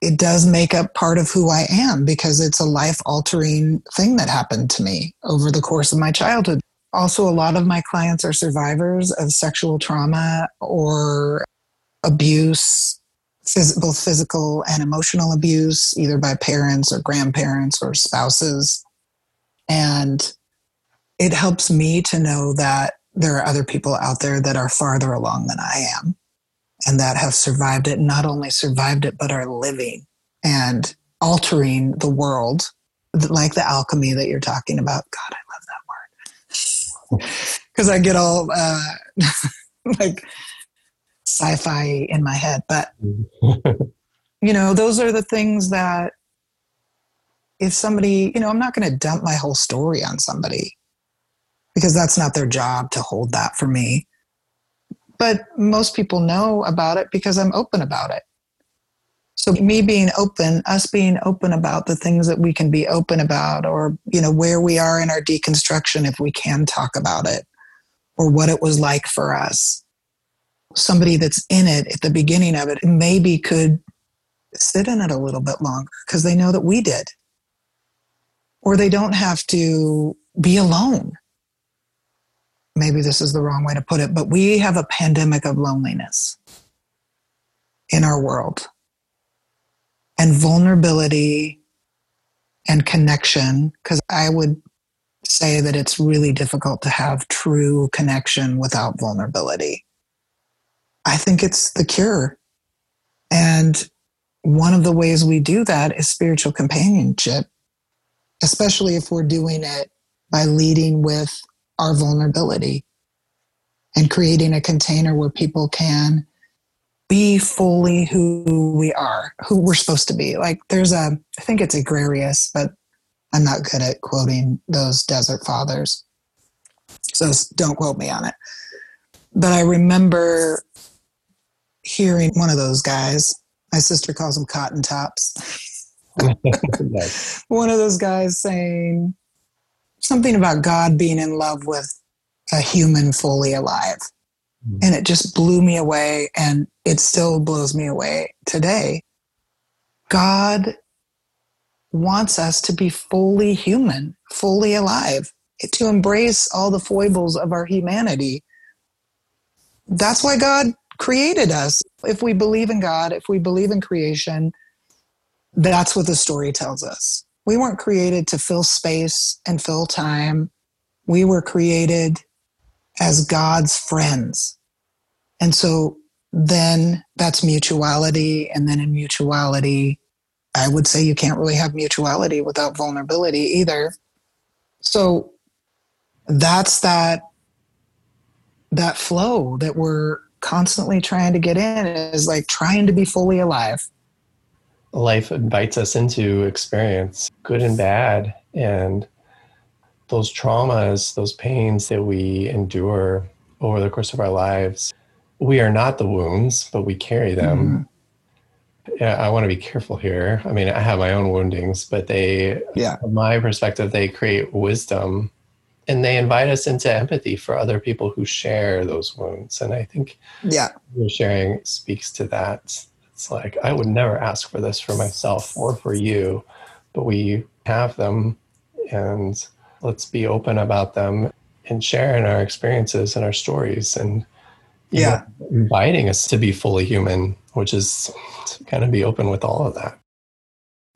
[SPEAKER 2] it does make up part of who I am because it's a life altering thing that happened to me over the course of my childhood. Also, a lot of my clients are survivors of sexual trauma or abuse, phys- both physical and emotional abuse, either by parents or grandparents or spouses. And it helps me to know that there are other people out there that are farther along than I am and that have survived it, not only survived it, but are living and altering the world, like the alchemy that you're talking about. God, I love that word. *laughs* Because I get all uh, *laughs* like sci fi in my head. But, mm-hmm. *laughs* you know, those are the things that if somebody, you know, I'm not going to dump my whole story on somebody because that's not their job to hold that for me. But most people know about it because I'm open about it. So me being open, us being open about the things that we can be open about or you know where we are in our deconstruction if we can talk about it or what it was like for us. Somebody that's in it at the beginning of it maybe could sit in it a little bit longer because they know that we did. Or they don't have to be alone maybe this is the wrong way to put it, but we have a pandemic of loneliness in our world. And vulnerability and connection, because I would say that it's really difficult to have true connection without vulnerability. I think it's the cure. And one of the ways we do that is spiritual companionship, especially if we're doing it by leading with our vulnerability and creating a container where people can be fully who we are, who we're supposed to be. Like there's a, I think it's Agrarius, but I'm not good at quoting those desert fathers. So don't quote me on it. But I remember hearing one of those guys, my sister calls them cotton tops.
[SPEAKER 1] Nice. *laughs*
[SPEAKER 2] one of those guys saying something about God being in love with a human fully alive.
[SPEAKER 1] Mhm.
[SPEAKER 2] And it just blew me away. And it still blows me away today. God wants us to be fully human, fully alive, to embrace all the foibles of our humanity. That's why God created us. If we believe in God, if we believe in creation, that's what the story tells us. We weren't created to fill space and fill time. We were created as God's friends. And so then that's mutuality. And then in mutuality, I would say you can't really have mutuality without vulnerability either. So that's that that flow that we're constantly trying to get in is like trying to be fully alive.
[SPEAKER 1] Life invites us into experience, good and bad. And those traumas, those pains that we endure over the course of our lives, we are not the wounds, but we carry them. Mm-hmm. Yeah, I want to be careful here. I mean, I have my own woundings, but they,
[SPEAKER 2] yeah,
[SPEAKER 1] from my perspective, they create wisdom and they invite us into empathy for other people who share those wounds. And I think,
[SPEAKER 2] yeah,
[SPEAKER 1] your sharing speaks to that. It's like, I would never ask for this for myself or for you, but we have them and let's be open about them and sharing our experiences and our stories and
[SPEAKER 2] yeah
[SPEAKER 1] know, inviting us to be fully human which is to kind of be open with all of that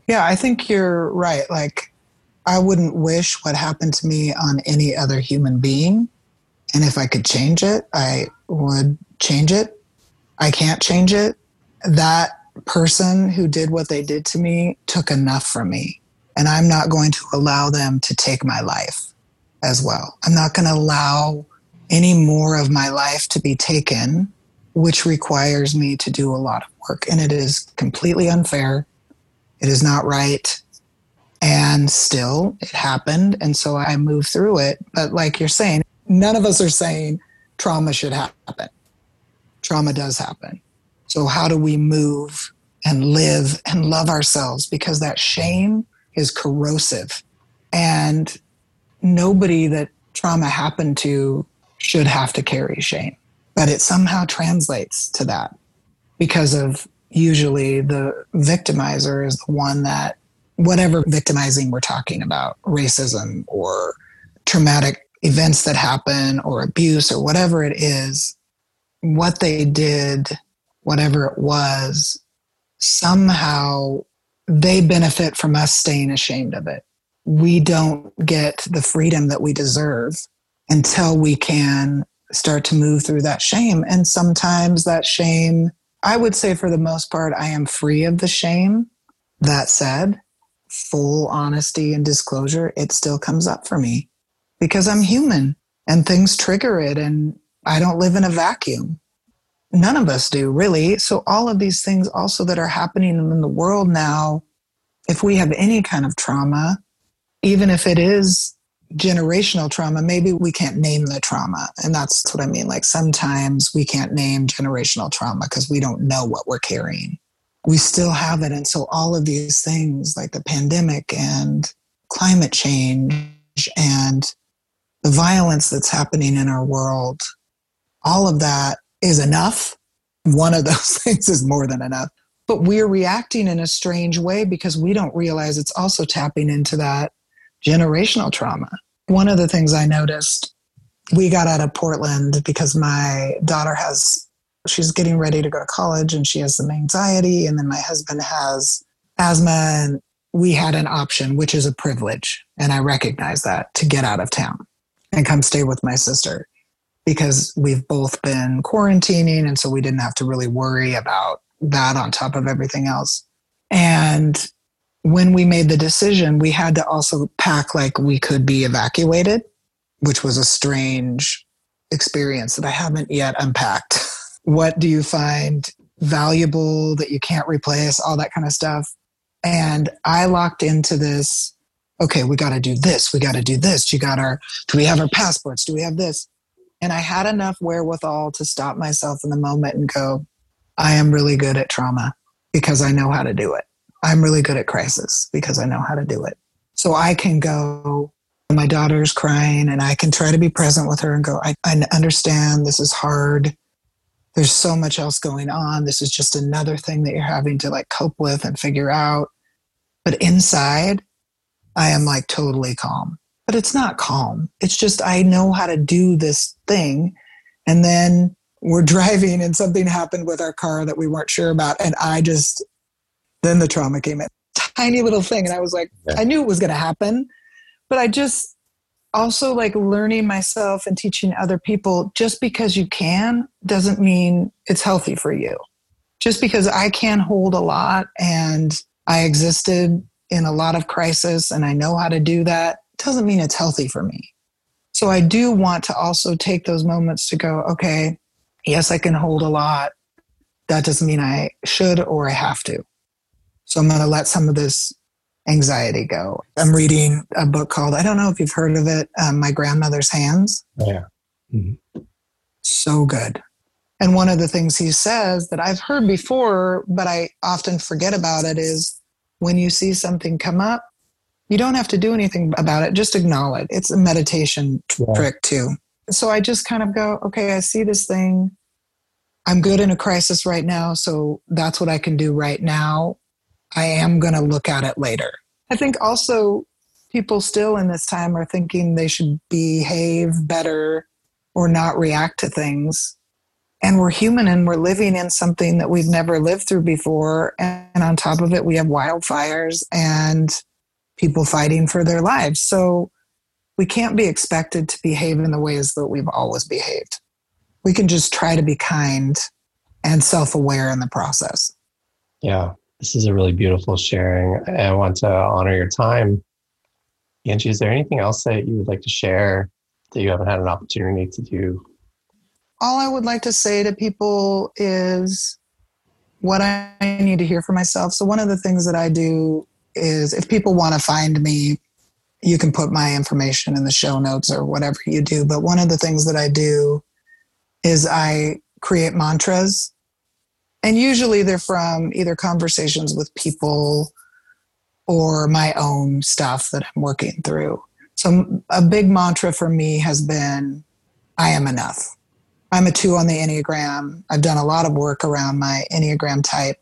[SPEAKER 2] yeah i think you're right like i wouldn't wish what happened to me on any other human being and if i could change it i would change it i can't change it that person who did what they did to me took enough from me and i'm not going to allow them to take my life as well i'm not going to allow any more of my life to be taken, which requires me to do a lot of work. And it is completely unfair. It is not right. And still, it happened. And so I moved through it. But like you're saying, none of us are saying trauma should happen. Trauma does happen. So, how do we move and live and love ourselves? Because that shame is corrosive. And nobody that trauma happened to should have to carry shame. But it somehow translates to that because of usually the victimizer is the one that, whatever victimizing we're talking about, racism or traumatic events that happen or abuse or whatever it is, what they did, whatever it was, somehow they benefit from us staying ashamed of it. We don't get the freedom that we deserve until we can start to move through that shame. And sometimes that shame, I would say for the most part, I am free of the shame. That said, full honesty and disclosure, it still comes up for me because I'm human and things trigger it and I don't live in a vacuum. None of us do, really. So, all of these things also that are happening in the world now, if we have any kind of trauma, even if it is generational trauma, maybe we can't name the trauma. And that's what I mean. Like sometimes we can't name generational trauma because we don't know what we're carrying. We still have it. And so all of these things like the pandemic and climate change and the violence that's happening in our world, all of that is enough. One of *laughs* those things is more than enough. But we're reacting in a strange way because we don't realize it's also tapping into that generational trauma. One of the things I noticed, we got out of Portland because my daughter has, she's getting ready to go to college and she has some anxiety. And then my husband has asthma. And we had an option, which is a privilege. And I recognize that to get out of town and come stay with my sister because we've both been quarantining. And so we didn't have to really worry about that on top of everything else. And when we made the decision, we had to also pack like we could be evacuated, which was a strange experience that I haven't yet unpacked. What do you find valuable that you can't replace, all that kind of stuff. And I locked into this okay, we got to do this, we got to do this. You got our, do we have our passports? Do we have this? And I had enough wherewithal to stop myself in the moment and go, I am really good at trauma because I know how to do it. I'm really good at crisis because I know how to do it. So I can go, my daughter's crying, and I can try to be present with her and go, I, I understand this is hard. There's so much else going on. This is just another thing that you're having to like cope with and figure out. But inside, I am like totally calm. But it's not calm. It's just I know how to do this thing. And then we're *laughs* driving and something happened with our car that we weren't sure about. And I just then the trauma came in. tiny little thing. And I was like, yeah. I knew it was going to happen, but I just also like learning myself and teaching other people just because you can doesn't mean it's healthy for you. Just because I can hold a lot and I existed in a lot of crisis and I know how to do that doesn't mean it's healthy for me. So I do want to also take those moments to go, okay, yes, I can hold a lot. That doesn't mean I should or I have to. So I'm going to let some of this anxiety go. I'm reading a book called, I don't know if you've heard of it, um, My Grandmother's Hands.
[SPEAKER 1] Oh, yeah. Mm-hmm.
[SPEAKER 2] So good. And one of the things he says that I've heard before, but I often forget about it is when you see something come up, you don't have to do anything about it. Just acknowledge. It. It's a meditation yeah. trick too. So I just kind of go, okay, I see this thing. I'm good in a crisis right now. So that's what I can do right now. I am going to look at it later. I think also people still in this time are thinking they should behave better or not react to things. And we're human and we're living in something that we've never lived through before. And on top of it, we have wildfires and people fighting for their lives. So we can't be expected to behave in the ways that we've always behaved. We can just try to be kind and self aware in the process.
[SPEAKER 1] Yeah, this is a really beautiful sharing. I want to honor your time. Angie, is there anything else that you would like to share that you haven't had an opportunity to do?
[SPEAKER 2] All I would like to say to people is what I need to hear for myself. So, one of the things that I do is if people want to find me, you can put my information in the show notes or whatever you do. But one of the things that I do is I create mantras. And usually they're from either conversations with people or my own stuff that I'm working through. So a big mantra for me has been I am enough. I'm a two on the Enneagram. I've done a lot of work around my Enneagram type.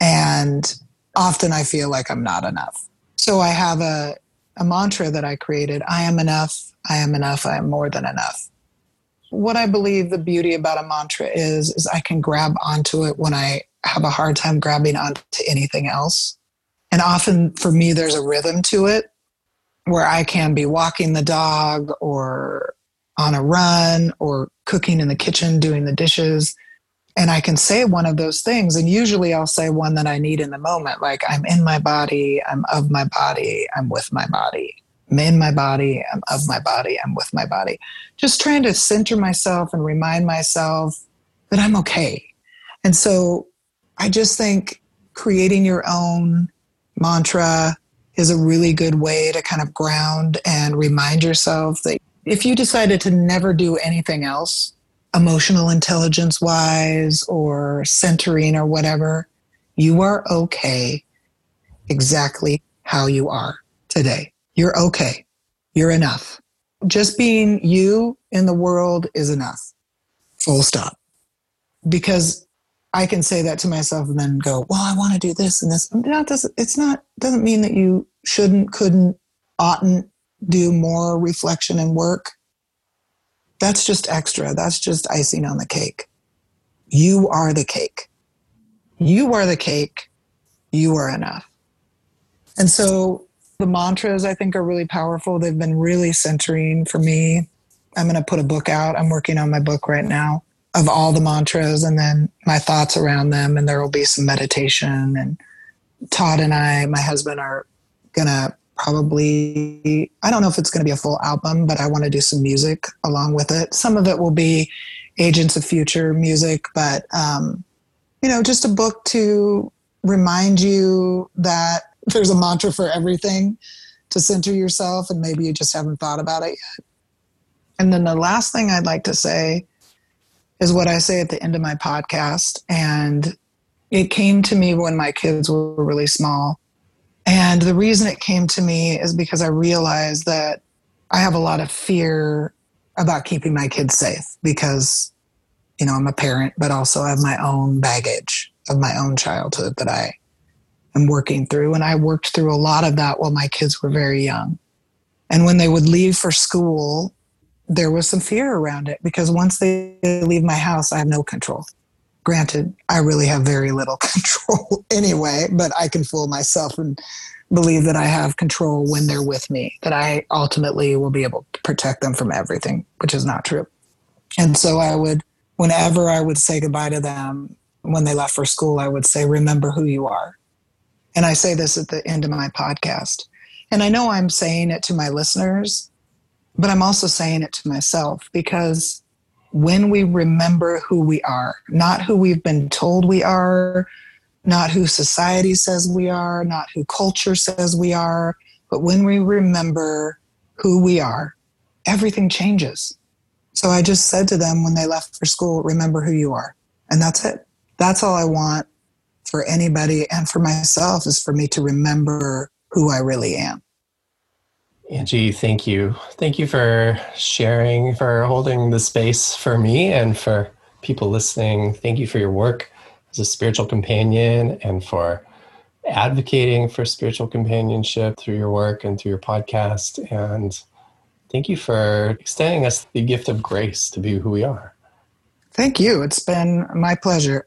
[SPEAKER 2] And often I feel like I'm not enough. So I have a, a mantra that I created I am enough, I am enough, I am more than enough. What I believe the beauty about a mantra is, is I can grab onto it when I have a hard time grabbing onto anything else. And often for me, there's a rhythm to it where I can be walking the dog or on a run or cooking in the kitchen, doing the dishes and I can say one of those things. And usually I'll say one that I need in the moment, like I'm in my body, I'm of my body, I'm with my body. I'm in my body, I'm of my body, I'm with my body. Just trying to center myself and remind myself that I'm okay. And so I just think creating your own mantra is a really good way to kind of ground and remind yourself that if you decided to never do anything else, emotional intelligence wise or centering or whatever, you are okay exactly how you are today. You're okay. You're enough. Just being you in the world is enough. Full stop. Because I can say that to myself and then go, well, I want to do this and this. Doesn't, it's not, doesn't mean that you shouldn't, couldn't, oughtn't do more reflection and work that's just extra. That's just icing on the cake. You are the cake. You are the cake. You are enough. And so the mantras I think are really powerful. They've been really centering for me. I'm going to put a book out. I'm working on my book right now of all the mantras and then my thoughts around them. And there will be some meditation. And Todd and I, my husband, are going to probably i don't know if it's going to be a full album but i want to do some music along with it some of it will be agents of future music but um, you know just a book to remind you that there's a mantra for everything to center yourself and maybe you just haven't thought about it yet. And then the last thing i'd like to say is what i say at the end of my podcast and it came to me when my kids were really small. And the reason it came to me is because I realized that I have a lot of fear about keeping my kids safe because, you know, I'm a parent, but also I have my own baggage of my own childhood that I am working through. And I worked through a lot of that while my kids were very young. And when they would leave for school, there was some fear around it because once they leave my house, I have no control. Granted, I really have very little *laughs* control anyway, but I can fool myself and believe that I have control when they're with me, that I ultimately will be able to protect them from everything, which is not true. And so I would, whenever I would say goodbye to them when they left for school, I would say, Remember who you are. And I say this at the end of my podcast. And I know I'm saying it to my listeners, but I'm also saying it to myself because when we remember who we are, not who we've been told we are, not who society says we are, not who culture says we are, but when we remember who we are, everything changes. So I just said to them when they left for school, remember who you are. And that's it. That's all I want for anybody and for myself is for me to remember who I really am.
[SPEAKER 5] Angie, thank you. Thank you for sharing, for holding the space for me and for people listening. Thank you for your work as a spiritual companion and for advocating for spiritual companionship through your work and through your podcast. And thank you for extending us the gift of grace to be who we are.
[SPEAKER 2] Thank you. It's been my pleasure.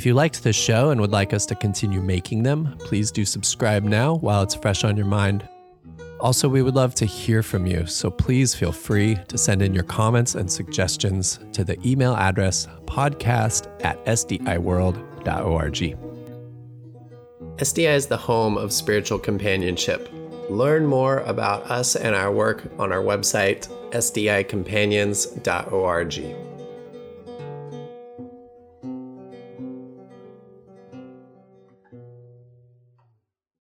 [SPEAKER 1] If you liked this show and would like us to continue making them, please do subscribe now while it's fresh on your mind. Also, we would love to hear from you, so please feel free to send in your comments and suggestions to the email address podcast at sdiworld.org. SDI is the home of spiritual companionship. Learn more about us and our work on our website, sdicompanions.org.